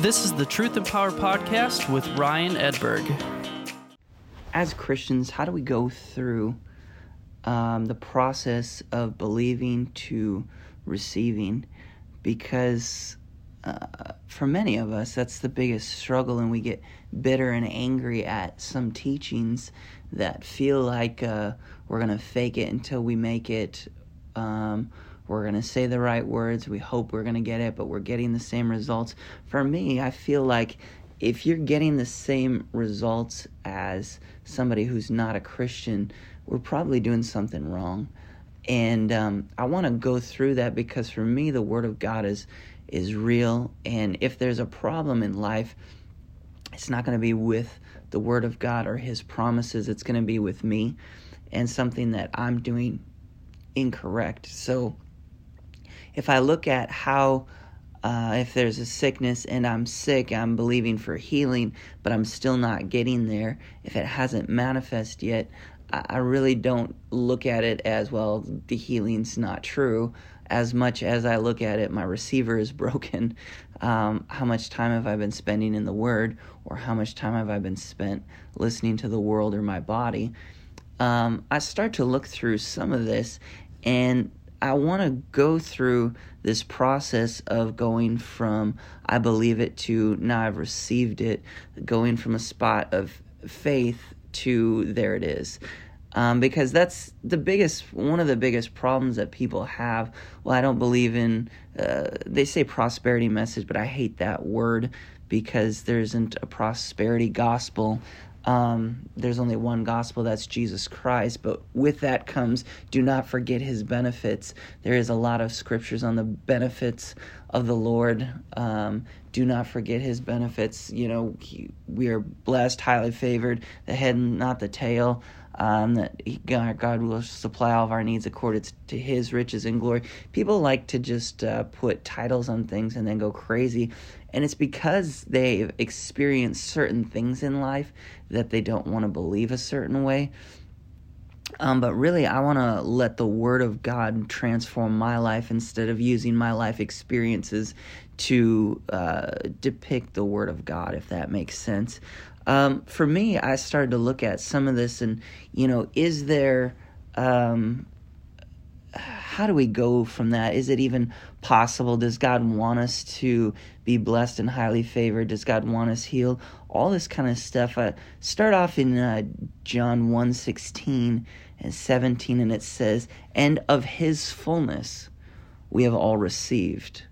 This is the Truth and Power Podcast with Ryan Edberg. As Christians, how do we go through um, the process of believing to receiving? Because uh, for many of us, that's the biggest struggle, and we get bitter and angry at some teachings that feel like uh, we're going to fake it until we make it. Um, we're going to say the right words. We hope we're going to get it, but we're getting the same results. For me, I feel like if you're getting the same results as somebody who's not a Christian, we're probably doing something wrong. And um, I want to go through that because for me, the Word of God is is real. And if there's a problem in life, it's not going to be with the Word of God or His promises. It's going to be with me and something that I'm doing incorrect. So if I look at how uh, if there's a sickness and I'm sick, I'm believing for healing, but I'm still not getting there. If it hasn't manifested yet, I, I really don't look at it as well, the healing's not true. As much as I look at it, my receiver is broken. Um, how much time have I been spending in the Word, or how much time have I been spent listening to the world or my body? Um, I start to look through some of this, and I want to go through this process of going from I believe it to now I've received it, going from a spot of faith to there it is. Um, because that's the biggest, one of the biggest problems that people have. Well, I don't believe in, uh, they say prosperity message, but I hate that word because there isn't a prosperity gospel. Um, there's only one gospel, that's Jesus Christ. But with that comes, do not forget his benefits. There is a lot of scriptures on the benefits of the Lord. Um, do not forget his benefits. You know, he, we are blessed, highly favored, the head, and not the tail. Um, that he, God, will supply all of our needs according to His riches and glory. People like to just uh, put titles on things and then go crazy, and it's because they've experienced certain things in life that they don't want to believe a certain way. Um, but really, I want to let the Word of God transform my life instead of using my life experiences to uh, depict the Word of God, if that makes sense. Um, for me, I started to look at some of this and, you know, is there, um, how do we go from that? Is it even possible? Does God want us to be blessed and highly favored? Does God want us healed? All this kind of stuff. I start off in uh, John 1 16 and 17, and it says, And of his fullness we have all received,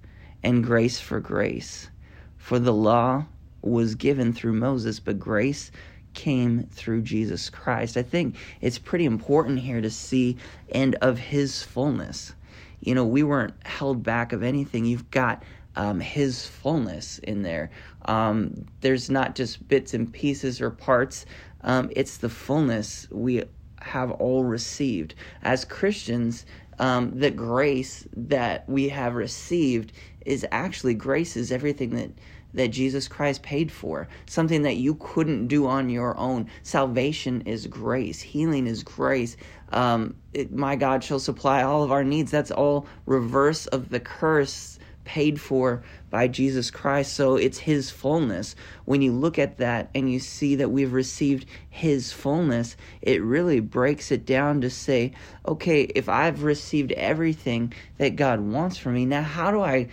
and grace for grace. For the law was given through Moses, but grace came through Jesus Christ. I think it's pretty important here to see and of his fullness. You know, we weren't held back of anything. You've got um, his fullness in there. Um, there's not just bits and pieces or parts, um, it's the fullness we have all received. As Christians, um, the grace that we have received is actually grace is everything that that Jesus Christ paid for, something that you couldn't do on your own. Salvation is grace, healing is grace. Um, it, my God shall supply all of our needs. That's all reverse of the curse paid for by Jesus Christ. So it's His fullness. When you look at that and you see that we've received His fullness, it really breaks it down to say, okay, if I've received everything that God wants for me, now how do I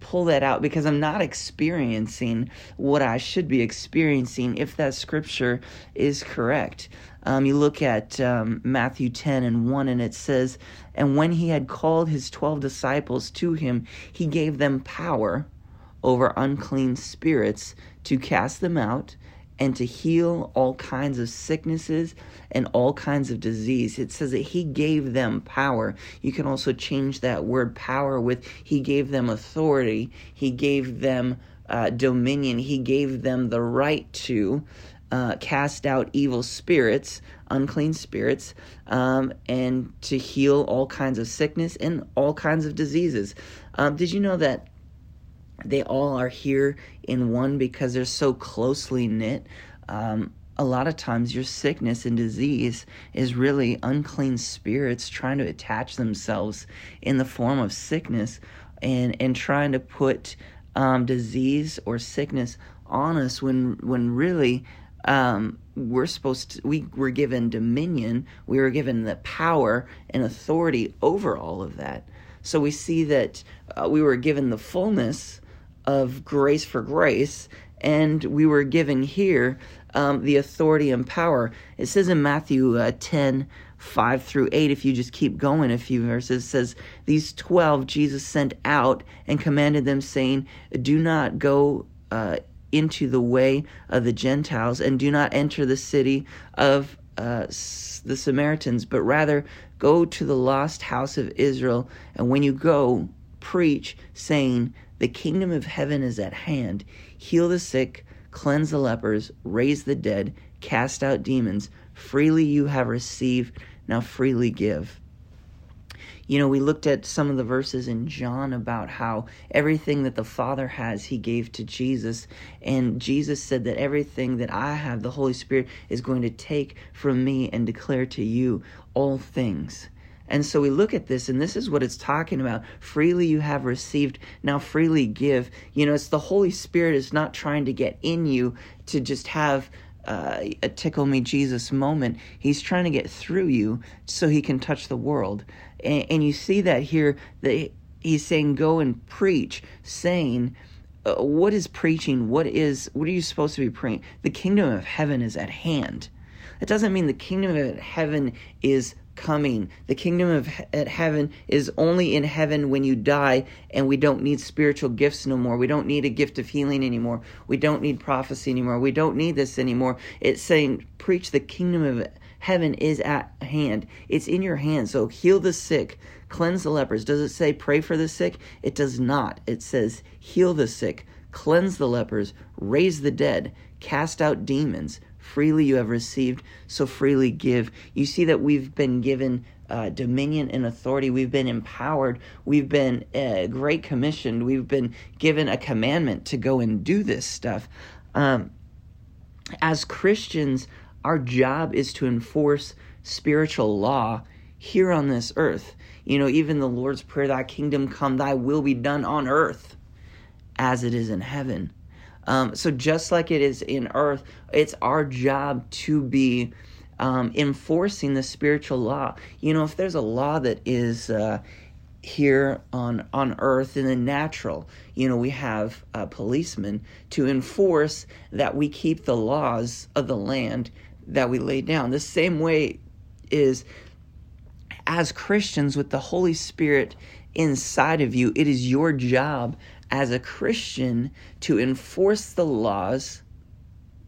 pull that out because I'm not experiencing what I should be experiencing if that scripture is correct. Um, you look at um, Matthew 10 and 1, and it says, And when he had called his 12 disciples to him, he gave them power over unclean spirits to cast them out and to heal all kinds of sicknesses and all kinds of disease. It says that he gave them power. You can also change that word power with he gave them authority, he gave them uh, dominion, he gave them the right to. Uh, cast out evil spirits, unclean spirits, um, and to heal all kinds of sickness and all kinds of diseases. Um, did you know that they all are here in one because they're so closely knit. Um, a lot of times, your sickness and disease is really unclean spirits trying to attach themselves in the form of sickness and, and trying to put um, disease or sickness on us when when really um, we're supposed to we were given dominion we were given the power and authority over all of that so we see that uh, we were given the fullness of grace for grace and we were given here um, the authority and power it says in matthew uh, 10 5 through 8 if you just keep going a few verses says these 12 jesus sent out and commanded them saying do not go uh, into the way of the Gentiles and do not enter the city of uh, the Samaritans, but rather go to the lost house of Israel. And when you go, preach, saying, The kingdom of heaven is at hand. Heal the sick, cleanse the lepers, raise the dead, cast out demons. Freely you have received, now freely give. You know, we looked at some of the verses in John about how everything that the Father has, He gave to Jesus. And Jesus said that everything that I have, the Holy Spirit is going to take from me and declare to you all things. And so we look at this, and this is what it's talking about. Freely you have received, now freely give. You know, it's the Holy Spirit is not trying to get in you to just have uh, a tickle me Jesus moment. He's trying to get through you so he can touch the world. And, and you see that here that he's saying, go and preach, saying, uh, what is preaching? What is what are you supposed to be praying? The kingdom of heaven is at hand. It doesn't mean the kingdom of heaven is coming. The kingdom of he- heaven is only in heaven when you die, and we don't need spiritual gifts no more. We don't need a gift of healing anymore. We don't need prophecy anymore. We don't need this anymore. It's saying, preach the kingdom of heaven is at hand. It's in your hand. So heal the sick, cleanse the lepers. Does it say pray for the sick? It does not. It says heal the sick, cleanse the lepers, raise the dead, cast out demons freely you have received, so freely give. You see that we've been given uh, dominion and authority. We've been empowered. We've been uh, great commissioned. We've been given a commandment to go and do this stuff. Um, as Christians, our job is to enforce spiritual law here on this earth. You know, even the Lord's Prayer, Thy kingdom come, Thy will be done on earth as it is in heaven. Um, so just like it is in earth, it's our job to be um, enforcing the spiritual law. You know, if there's a law that is uh, here on on earth in the natural, you know, we have uh, policemen to enforce that we keep the laws of the land that we lay down. The same way is as Christians with the Holy Spirit inside of you, it is your job as a Christian to enforce the laws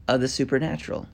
of the supernatural.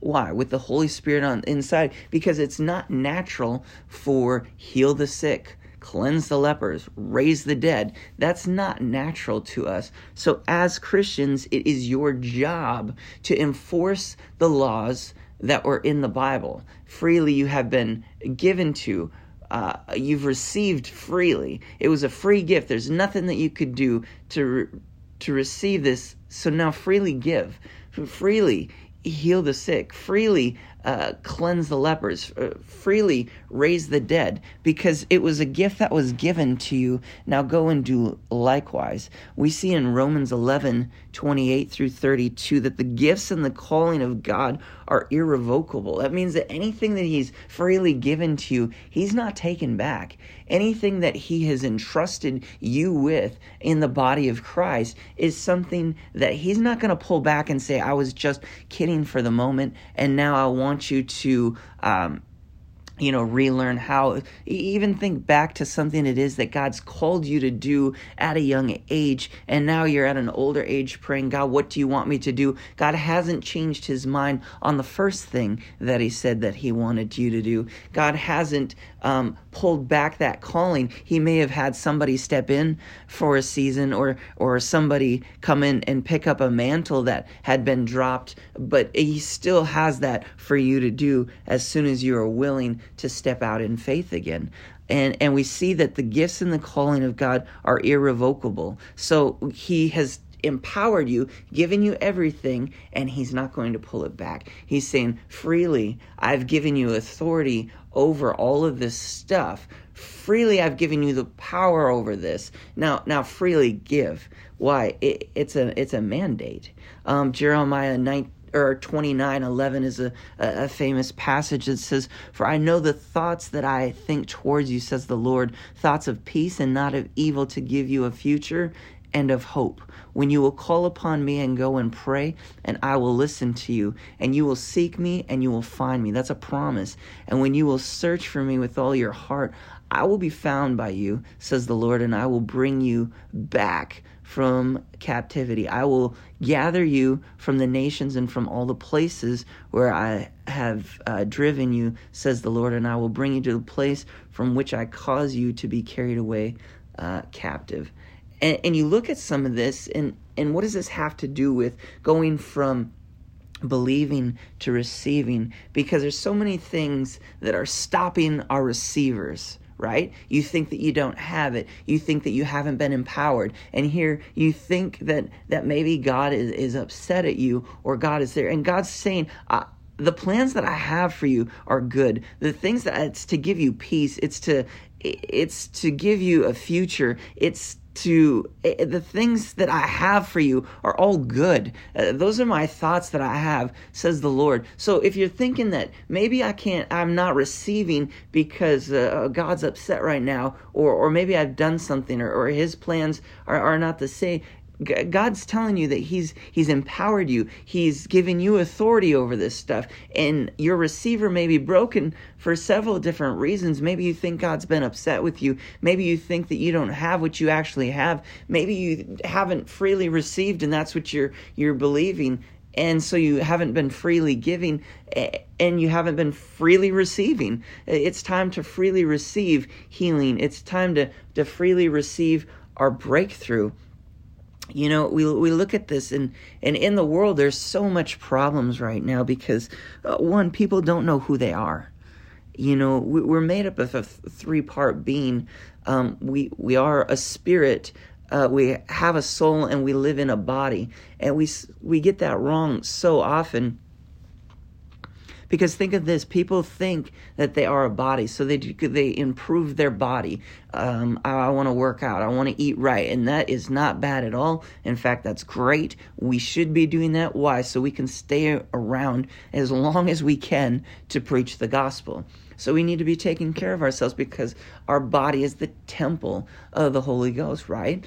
Why? With the Holy Spirit on inside because it's not natural for heal the sick, cleanse the lepers, raise the dead. That's not natural to us. So as Christians, it is your job to enforce the laws that were in the Bible. Freely you have been given to uh, you've received freely. It was a free gift. There's nothing that you could do to re- to receive this. So now freely give, freely heal the sick, freely uh, cleanse the lepers, uh, freely raise the dead, because it was a gift that was given to you. Now go and do likewise. We see in Romans 11 28 through 32 that the gifts and the calling of God are irrevocable. That means that anything that He's freely given to you, He's not taken back. Anything that He has entrusted you with in the body of Christ is something that He's not going to pull back and say, I was just kidding for the moment, and now I want you to. Um, you know, relearn how, even think back to something it is that God's called you to do at a young age. And now you're at an older age praying, God, what do you want me to do? God hasn't changed his mind on the first thing that he said that he wanted you to do. God hasn't um, pulled back that calling. He may have had somebody step in for a season or, or somebody come in and pick up a mantle that had been dropped, but he still has that for you to do as soon as you are willing to step out in faith again. And, and we see that the gifts and the calling of God are irrevocable. So he has empowered you, given you everything, and He's not going to pull it back. He's saying, freely, I've given you authority over all of this stuff. Freely, I've given you the power over this. Now, now, freely give. Why? It, it's a it's a mandate. Um, Jeremiah 9, or 29 11 is a, a, famous passage that says for i know the thoughts that i think towards you says the lord thoughts of peace and not of evil to give you a future and of hope. When you will call upon me and go and pray and i will listen to you and you will seek me and you will find me. That's a promise. And when you will search for me with all your heart i will be found by you says the lord and i will bring you back from captivity. I will gather you from the nations and from all the places where I have uh, driven you, says the Lord, and I will bring you to the place from which I cause you to be carried away uh, captive. And, and you look at some of this, and, and what does this have to do with going from believing to receiving? Because there's so many things that are stopping our receivers right? You think that you don't have it. You think that you haven't been empowered. And here you think that that maybe God is, is upset at you or God is there. And God's saying, the plans that I have for you are good. The things that it's to give you peace. It's to it's to give you a future. It's to uh, the things that I have for you are all good. Uh, those are my thoughts that I have, says the Lord. So if you're thinking that maybe I can't, I'm not receiving because uh, God's upset right now, or or maybe I've done something, or, or His plans are, are not the same. God's telling you that he's he's empowered you. He's given you authority over this stuff. And your receiver may be broken for several different reasons. Maybe you think God's been upset with you. Maybe you think that you don't have what you actually have. Maybe you haven't freely received and that's what you're you're believing. And so you haven't been freely giving and you haven't been freely receiving. It's time to freely receive healing. It's time to, to freely receive our breakthrough you know we we look at this and and in the world there's so much problems right now because uh, one people don't know who they are. You know we, are made up of a three part being. Um, we we are a spirit uh, we have a soul and we live in a body. And we we get that wrong so often because think of this: people think that they are a body, so they they improve their body. Um, I, I want to work out. I want to eat right, and that is not bad at all. In fact, that's great. We should be doing that. Why? So we can stay around as long as we can to preach the gospel. So we need to be taking care of ourselves because our body is the temple of the Holy Ghost, right?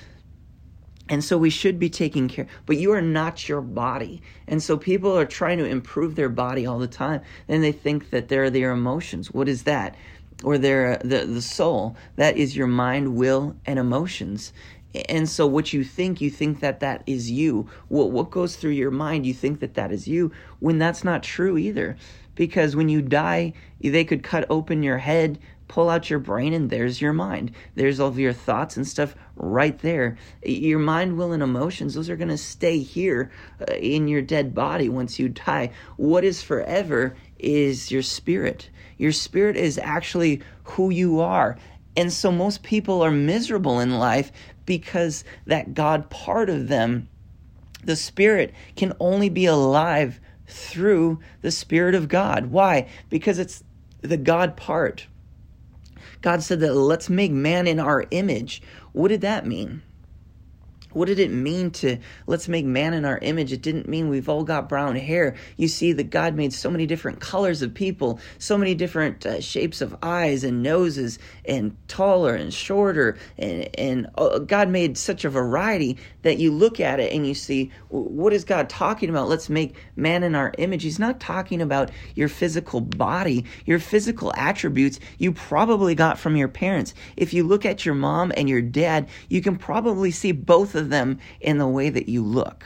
And so we should be taking care, but you are not your body. And so people are trying to improve their body all the time. And they think that they're their emotions. What is that? Or their the, the soul. That is your mind, will, and emotions. And so what you think, you think that that is you. What, what goes through your mind, you think that that is you, when that's not true either. Because when you die, they could cut open your head, pull out your brain and there's your mind. There's all of your thoughts and stuff right there. Your mind, will, and emotions, those are going to stay here uh, in your dead body once you die. What is forever is your spirit. Your spirit is actually who you are. And so most people are miserable in life because that God part of them, the spirit, can only be alive through the Spirit of God. Why? Because it's the God part. God said that let's make man in our image. What did that mean? What did it mean to let's make man in our image? It didn't mean we've all got brown hair. You see that God made so many different colors of people, so many different uh, shapes of eyes and noses, and taller and shorter. And, and uh, God made such a variety that you look at it and you see, what is God talking about? Let's make man in our image. He's not talking about your physical body, your physical attributes you probably got from your parents. If you look at your mom and your dad, you can probably see both of of them in the way that you look.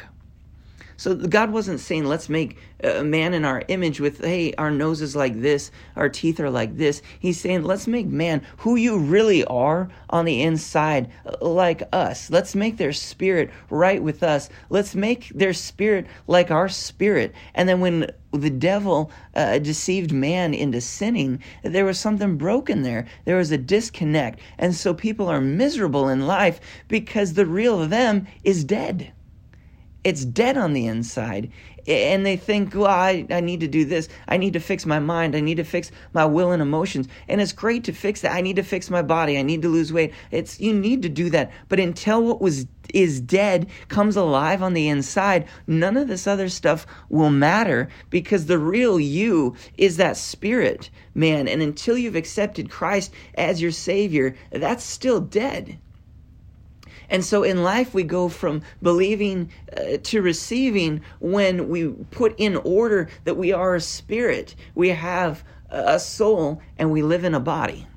So God wasn't saying, let's make a man in our image with, hey, our nose is like this, our teeth are like this. He's saying, let's make man who you really are on the inside like us. Let's make their spirit right with us. Let's make their spirit like our spirit. And then when the devil uh, deceived man into sinning, there was something broken there. There was a disconnect. And so people are miserable in life because the real them is dead it's dead on the inside. And they think, well, I, I need to do this. I need to fix my mind. I need to fix my will and emotions. And it's great to fix that. I need to fix my body. I need to lose weight. It's you need to do that. But until what was is dead comes alive on the inside, none of this other stuff will matter because the real you is that spirit, man. And until you've accepted Christ as your Savior, that's still dead. And so in life, we go from believing uh, to receiving when we put in order that we are a spirit, we have a soul, and we live in a body.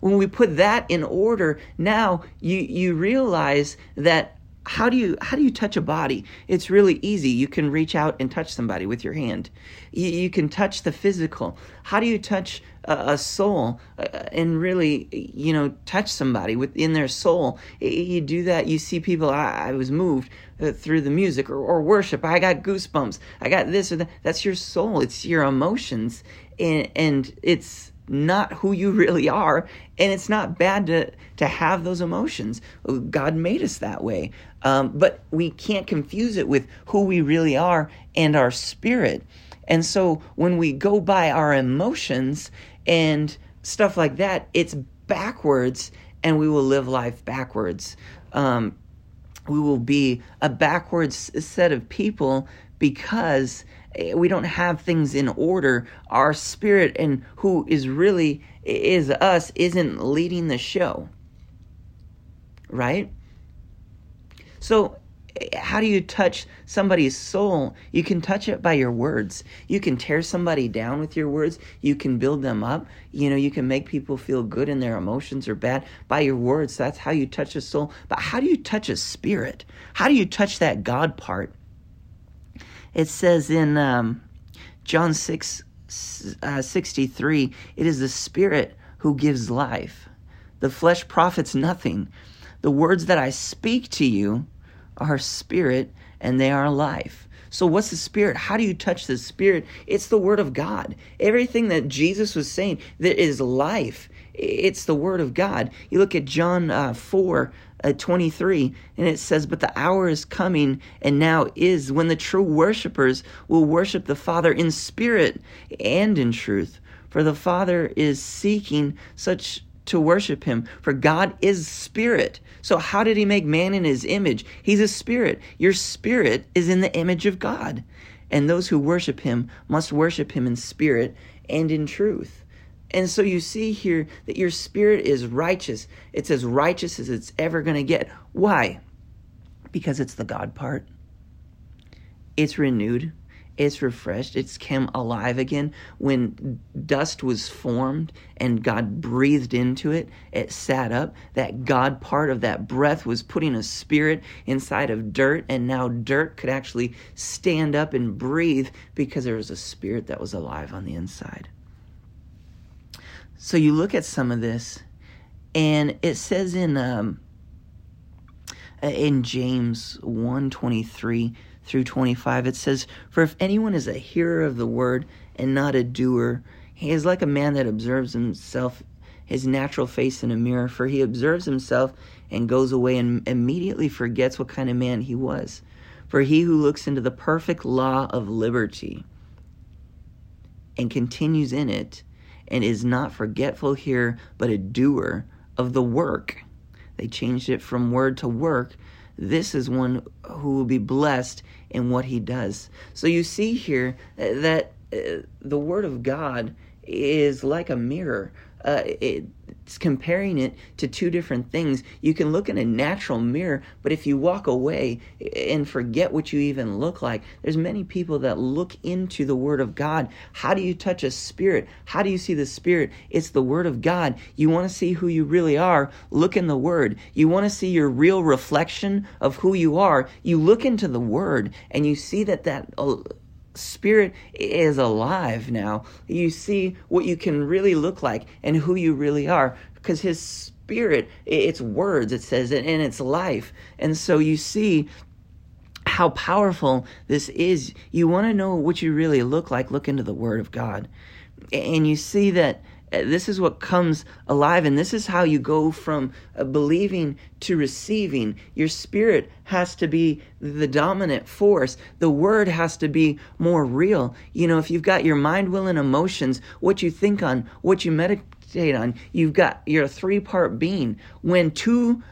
When we put that in order, now you, you realize that how do you how do you touch a body? It's really easy. You can reach out and touch somebody with your hand. You, you can touch the physical. How do you touch a, a soul uh, and really you know touch somebody within their soul? You do that you see people i, I was moved uh, through the music or, or worship. I got goosebumps. I got this or that. That's your soul. It's your emotions. And and it's not who you really are and it's not bad to to have those emotions. God made us that way. Um, but we can't confuse it with who we really are and our spirit. And so when we go by our emotions and stuff like that it's backwards and we will live life backwards. Um, we will be a backwards set of people because we don't have things in order. Our spirit and who is really is us isn't leading the show. Right? So eh, how do you touch somebody's soul? You can touch it by your words. You can tear somebody down with your words. You can build them up. You know, you can make people feel good in their emotions or bad by your words. That's how you touch a soul. But how do you touch a spirit? How do you touch that God part? It says in um, John 6 uh, 63, it is the Spirit who gives life. The flesh profits nothing. The words that I speak to you are spirit and they are life. So, what's the Spirit? How do you touch the Spirit? It's the Word of God. Everything that Jesus was saying that is life. It's the Word of God. You look at John uh, 4 uh, 23, and it says, But the hour is coming, and now is, when the true worshippers will worship the Father in spirit and in truth. For the Father is seeking such to worship him. For God is spirit. So, how did he make man in his image? He's a spirit. Your spirit is in the image of God. And those who worship him must worship him in spirit and in truth. And so you see here that your spirit is righteous. It's as righteous as it's ever going to get. Why? Because it's the God part. It's renewed. It's refreshed. It's come alive again. When dust was formed and God breathed into it, it sat up. That God part of that breath was putting a spirit inside of dirt, and now dirt could actually stand up and breathe because there was a spirit that was alive on the inside. So you look at some of this, and it says in um, in James 1 23 through 25, it says, For if anyone is a hearer of the word and not a doer, he is like a man that observes himself, his natural face in a mirror, for he observes himself and goes away and immediately forgets what kind of man he was. For he who looks into the perfect law of liberty and continues in it, and is not forgetful here, but a doer of the work. They changed it from word to work. This is one who will be blessed in what he does. So you see here that uh, the word of God is like a mirror. Uh, it's comparing it to two different things. You can look in a natural mirror, but if you walk away and forget what you even look like, there's many people that look into the Word of God. How do you touch a spirit? How do you see the Spirit? It's the Word of God. You want to see who you really are? Look in the Word. You want to see your real reflection of who you are? You look into the Word and you see that that. Uh, Spirit is alive now. You see what you can really look like and who you really are because his spirit, it's words, it says, and it's life. And so you see how powerful this is. You want to know what you really look like, look into the Word of God. And you see that this is what comes alive and this is how you go from uh, believing to receiving. Your spirit has to be the dominant force. The word has to be more real. You know if you've got your mind will and emotions what you think on what you meditate on you've got your three part being. When two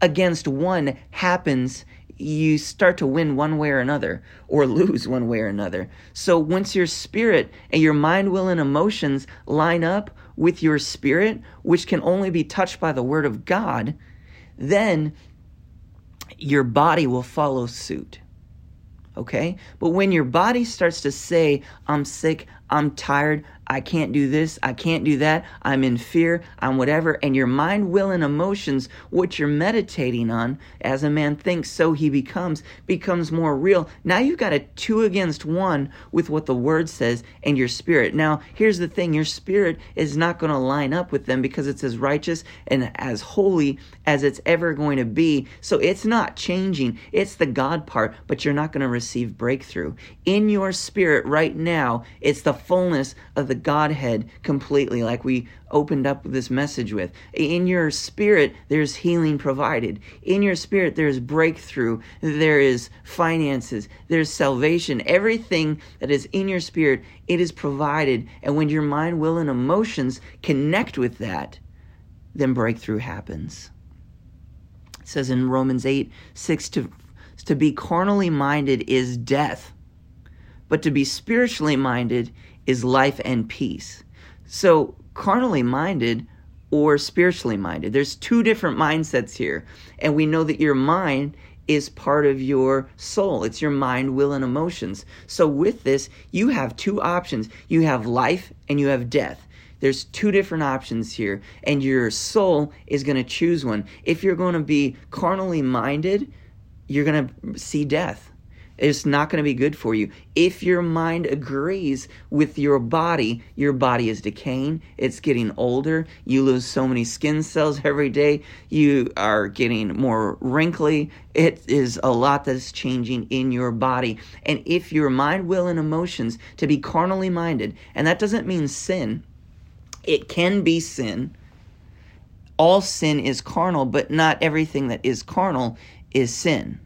against one happens you start to win one way or another or lose one way or another. So once your spirit and your mind, will, and emotions line up with your spirit, which can only be touched by the word of God, then your body will follow suit. Okay? But when your body starts to say, I'm sick, I'm tired, I can't do this, I can't do that, I'm in fear, I'm whatever. And your mind, will, and emotions, what you're meditating on, as a man thinks, so he becomes, becomes more real. Now you've got a two against one with what the word says and your spirit. Now, here's the thing your spirit is not going to line up with them because it's as righteous and as holy as it's ever going to be. So it's not changing, it's the God part, but you're not going to receive breakthrough. In your spirit right now, it's the fullness of the the Godhead completely, like we opened up this message with. In your spirit, there's healing provided. In your spirit, there's breakthrough. There is finances. There's salvation. Everything that is in your spirit, it is provided. And when your mind, will, and emotions connect with that, then breakthrough happens. It says in Romans 8 6 to, to be carnally minded is death, but to be spiritually minded is life and peace. So, carnally minded or spiritually minded, there's two different mindsets here. And we know that your mind is part of your soul. It's your mind, will, and emotions. So, with this, you have two options you have life and you have death. There's two different options here, and your soul is going to choose one. If you're going to be carnally minded, you're going to see death. It's not going to be good for you. If your mind agrees with your body, your body is decaying, it's getting older, you lose so many skin cells every day, you are getting more wrinkly. It is a lot that's changing in your body. And if your mind, will, and emotions to be carnally minded, and that doesn't mean sin, it can be sin. All sin is carnal, but not everything that is carnal is sin.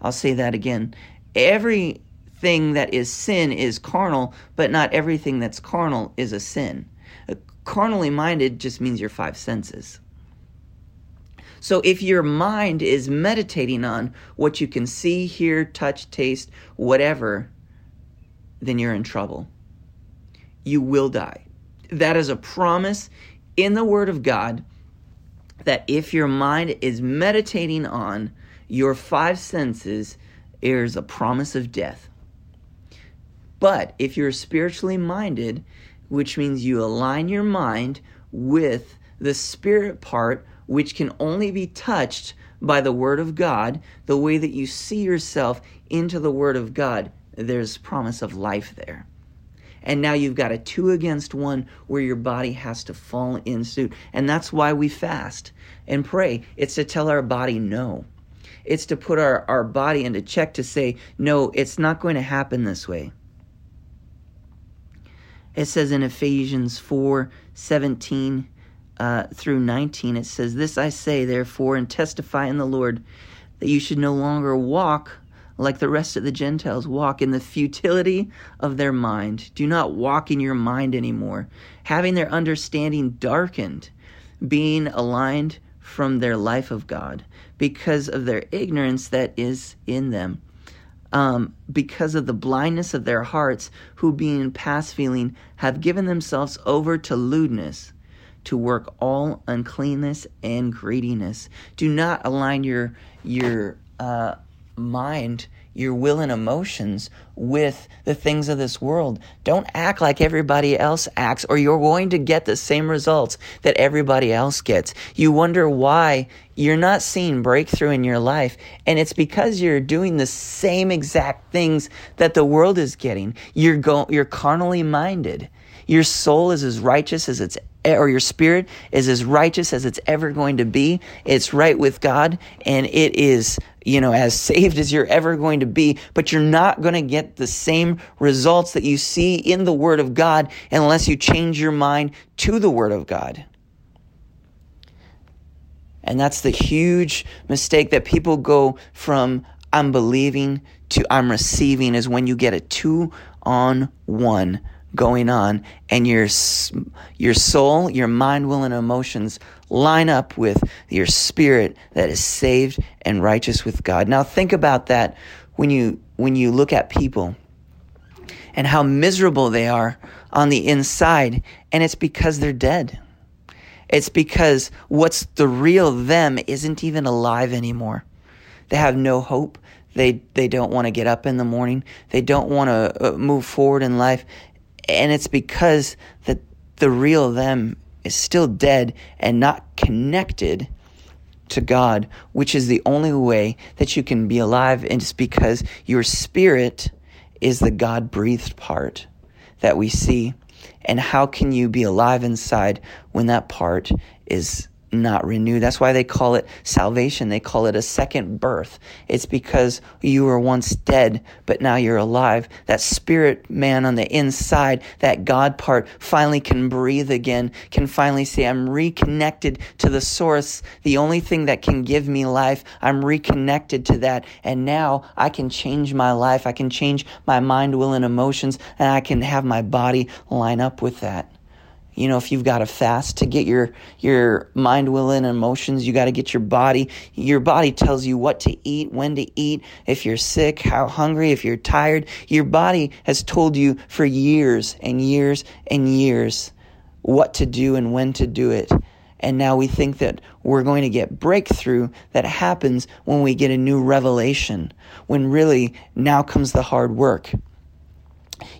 I'll say that again. Everything that is sin is carnal, but not everything that's carnal is a sin. Carnally minded just means your five senses. So if your mind is meditating on what you can see, hear, touch, taste, whatever, then you're in trouble. You will die. That is a promise in the Word of God that if your mind is meditating on your five senses, is a promise of death. But if you're spiritually minded, which means you align your mind with the spirit part, which can only be touched by the Word of God, the way that you see yourself into the Word of God, there's promise of life there. And now you've got a two against one where your body has to fall in suit. And that's why we fast and pray. It's to tell our body no. It's to put our, our body into check to say, no, it's not going to happen this way. It says in Ephesians 4 17 uh, through 19, it says, This I say, therefore, and testify in the Lord, that you should no longer walk like the rest of the Gentiles walk in the futility of their mind. Do not walk in your mind anymore, having their understanding darkened, being aligned from their life of God because of their ignorance that is in them. Um, because of the blindness of their hearts, who being past feeling have given themselves over to lewdness, to work all uncleanness and greediness. Do not align your your uh, mind your will and emotions with the things of this world. Don't act like everybody else acts, or you're going to get the same results that everybody else gets. You wonder why you're not seeing breakthrough in your life, and it's because you're doing the same exact things that the world is getting. You're go- you're carnally minded. Your soul is as righteous as it's or your spirit is as righteous as it's ever going to be. It's right with God and it is, you know, as saved as you're ever going to be, but you're not going to get the same results that you see in the Word of God unless you change your mind to the Word of God. And that's the huge mistake that people go from I'm believing to I'm receiving is when you get a two on one going on and your your soul, your mind, will and emotions line up with your spirit that is saved and righteous with God. Now think about that when you when you look at people and how miserable they are on the inside and it's because they're dead. It's because what's the real them isn't even alive anymore. They have no hope. They they don't want to get up in the morning. They don't want to uh, move forward in life, and it's because that the real them is still dead and not connected to God, which is the only way that you can be alive, and it's because your spirit is the God breathed part that we see. And how can you be alive inside when that part is not renewed. That's why they call it salvation. They call it a second birth. It's because you were once dead, but now you're alive. That spirit man on the inside, that God part, finally can breathe again, can finally say, I'm reconnected to the source, the only thing that can give me life. I'm reconnected to that. And now I can change my life. I can change my mind, will, and emotions, and I can have my body line up with that you know if you've got to fast to get your your mind will and emotions you got to get your body your body tells you what to eat when to eat if you're sick how hungry if you're tired. Your body has told you for years and years and years what to do and when to do it. And now we think that we're going to get breakthrough that happens when we get a new revelation when really now comes the hard work.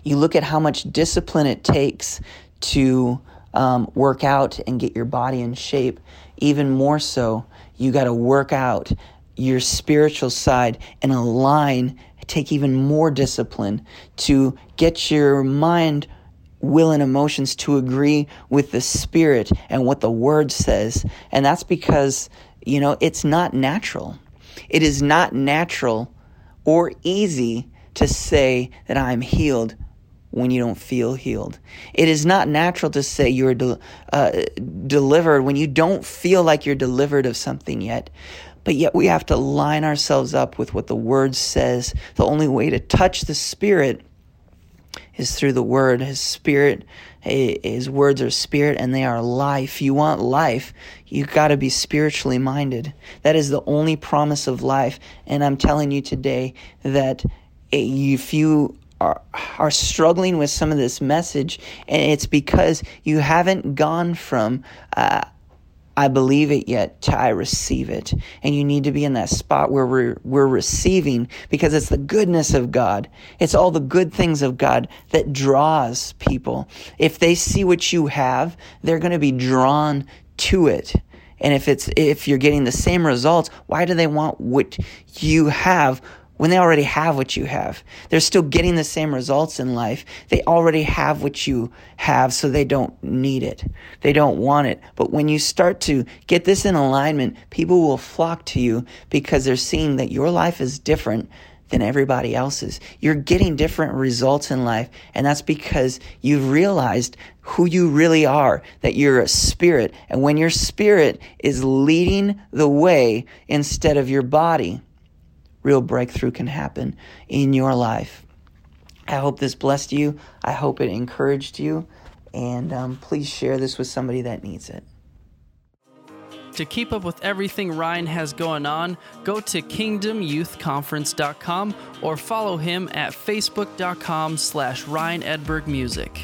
You look at how much discipline it takes to um, work out and get your body in shape. Even more so, you got to work out your spiritual side and align, take even more discipline to get your mind, will, and emotions to agree with the spirit and what the word says. And that's because, you know, it's not natural. It is not natural or easy to say that I'm healed when you don't feel healed. It is not natural to say you're de- uh, delivered when you don't feel like you're delivered of something yet. But yet we have to line ourselves up with what the Word says. The only way to touch the Spirit is through the Word. His Spirit, His words are Spirit and they are life. You want life, You've got to be spiritually minded. That is the only promise of life. And I'm telling you today that if you are, are struggling with some of this message, and it's because you haven't gone from uh, I believe it yet to I receive it. And you need to be in that spot where we're, we're receiving because it's the goodness of God. It's all the good things of God that draws people. If they see what you have, they're going to be drawn to it. And if it's, if you're getting the same results, why do they want what you have when they already have what you have. They're still getting the same results in life. They already have what you have, so they don't need it. They don't want it. But when you start to get this in alignment, people will flock to you because they're seeing that your life is different than everybody else's. You're getting different results in life, and that's because you've realized who you really are, that you're a spirit. And when your spirit is leading the way instead of your body, real breakthrough can happen in your life. I hope this blessed you. I hope it encouraged you. And um, please share this with somebody that needs it. To keep up with everything Ryan has going on, go to kingdomyouthconference.com or follow him at facebook.com slash Ryan Edberg Music.